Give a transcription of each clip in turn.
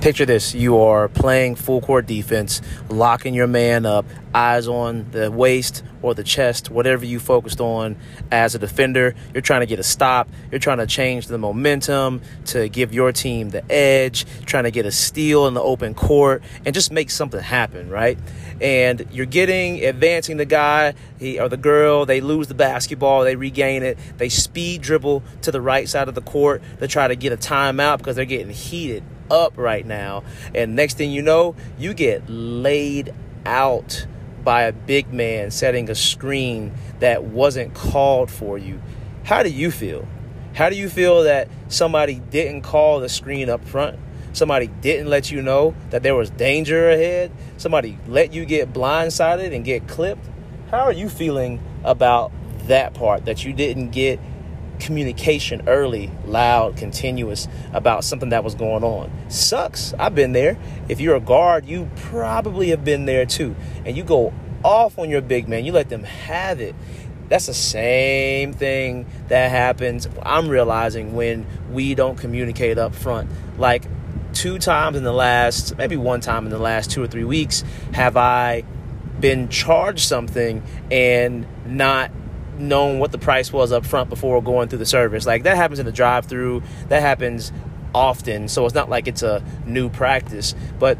picture this. You are playing full court defense, locking your man up, eyes on the waist or the chest, whatever you focused on as a defender. You're trying to get a stop, you're trying to change the momentum to give your team the edge, trying to get a steal in the open court and just make something happen, right? And you're getting advancing the guy. He, or the girl, they lose the basketball, they regain it, they speed dribble to the right side of the court to try to get a timeout because they're getting heated up right now. And next thing you know, you get laid out by a big man setting a screen that wasn't called for you. How do you feel? How do you feel that somebody didn't call the screen up front? Somebody didn't let you know that there was danger ahead? Somebody let you get blindsided and get clipped? How are you feeling about that part that you didn't get communication early, loud, continuous about something that was going on. Sucks. I've been there. If you're a guard, you probably have been there too. And you go off on your big man, you let them have it. That's the same thing that happens, I'm realizing, when we don't communicate up front. Like two times in the last, maybe one time in the last two or three weeks, have I been charged something and not known what the price was up front before going through the service. Like that happens in the drive through. That happens often. So it's not like it's a new practice. But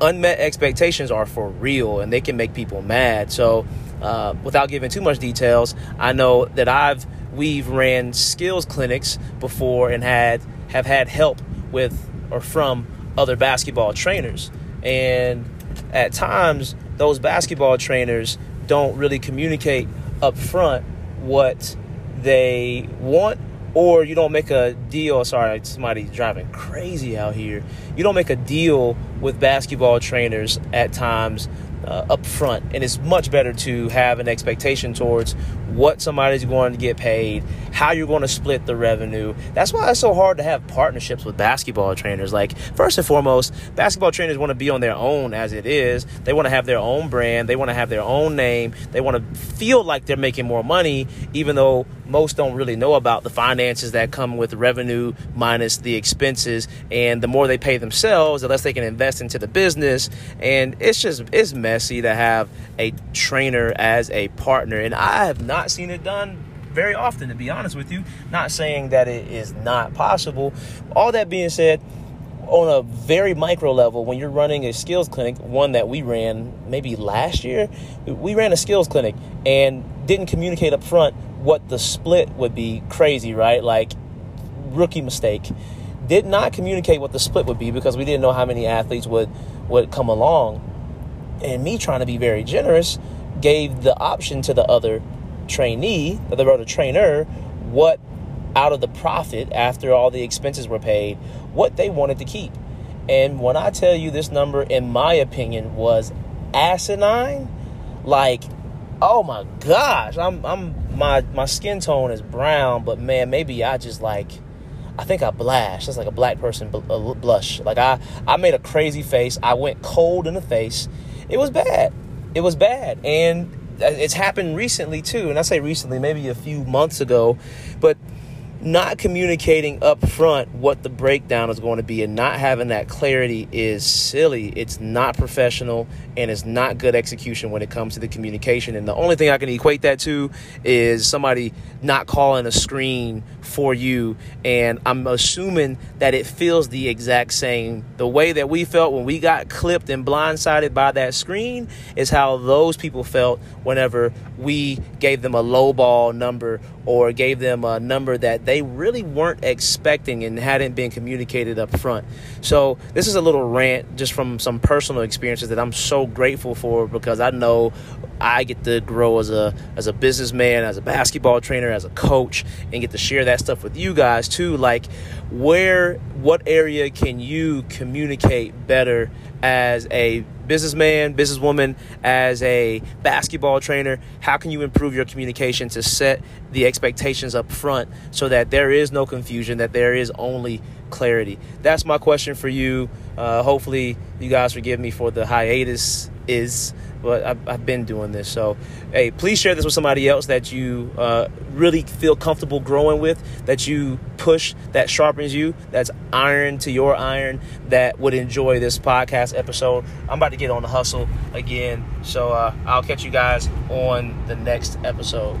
unmet expectations are for real and they can make people mad. So uh, without giving too much details, I know that I've we've ran skills clinics before and had have had help with or from other basketball trainers. And at times those basketball trainers don't really communicate up front what they want or you don't make a deal. Sorry somebody's driving crazy out here. You don't make a deal with basketball trainers at times uh, up front and it's much better to have an expectation towards what somebody's going to get paid how you're going to split the revenue. That's why it's so hard to have partnerships with basketball trainers. Like first and foremost basketball trainers want to be on their own as it is. They want to have their own brand. They want to have their own name. They want to feel like they're making more money even though most don't really know about the finances that come with revenue minus the expenses. And the more they pay themselves the less they can invest into the business. And it's just it's messy to have a trainer as a partner. And i have not seen it done very often to be honest with you. Not saying that it is not possible. All that being said on a very micro level, when you're running a skills clinic, one that we ran maybe last year, we ran a skills clinic and didn't communicate up front what the split would be crazy, right? Like rookie mistake. Did not communicate what the split would be because we didn't know how many athletes would would come along. And me trying to be very generous gave the option to the other trainee, the other trainer, what out of the profit after all the expenses were paid, what they wanted to keep. And when I tell you this number, in my opinion, was asinine, like, oh my gosh, I'm I'm my my skin tone is brown, but man, maybe I just like I think I blushed. That's like a black person blush. Like I I made a crazy face. I went cold in the face. It was bad. It was bad, and uh, it's happened recently too. And I say recently, maybe a few months ago, but not communicating up front what the breakdown is going to be and not having that clarity is silly. It's not professional and it's not good execution when it comes to the communication. And the only thing I can equate that to is somebody not calling a screen for you. And I'm assuming that it feels the exact same. The way that we felt when we got clipped and blindsided by that screen is how those people felt whenever we gave them a low ball number or gave them a number that they really weren't expecting and hadn't been communicated up front. So, this is a little rant just from some personal experiences that I'm so grateful for because I know I get to grow as a as a businessman, as a basketball trainer, as a coach and get to share that stuff with you guys too. Like where what area can you communicate better as a businessman, businesswoman, as a basketball trainer? How can you improve your communication to set the expectations up front so that there is no confusion, that there is only clarity? That's my question for you. Uh, hopefully, you guys forgive me for the hiatus is but I've, I've, been doing this. So, hey, please share this with somebody else that you uh, really feel comfortable growing with, that you push, that sharpens you, that's iron to your iron, that would enjoy this podcast episode. I'm about to get on the hustle again. So, uh, I'll catch you guys on the next episode.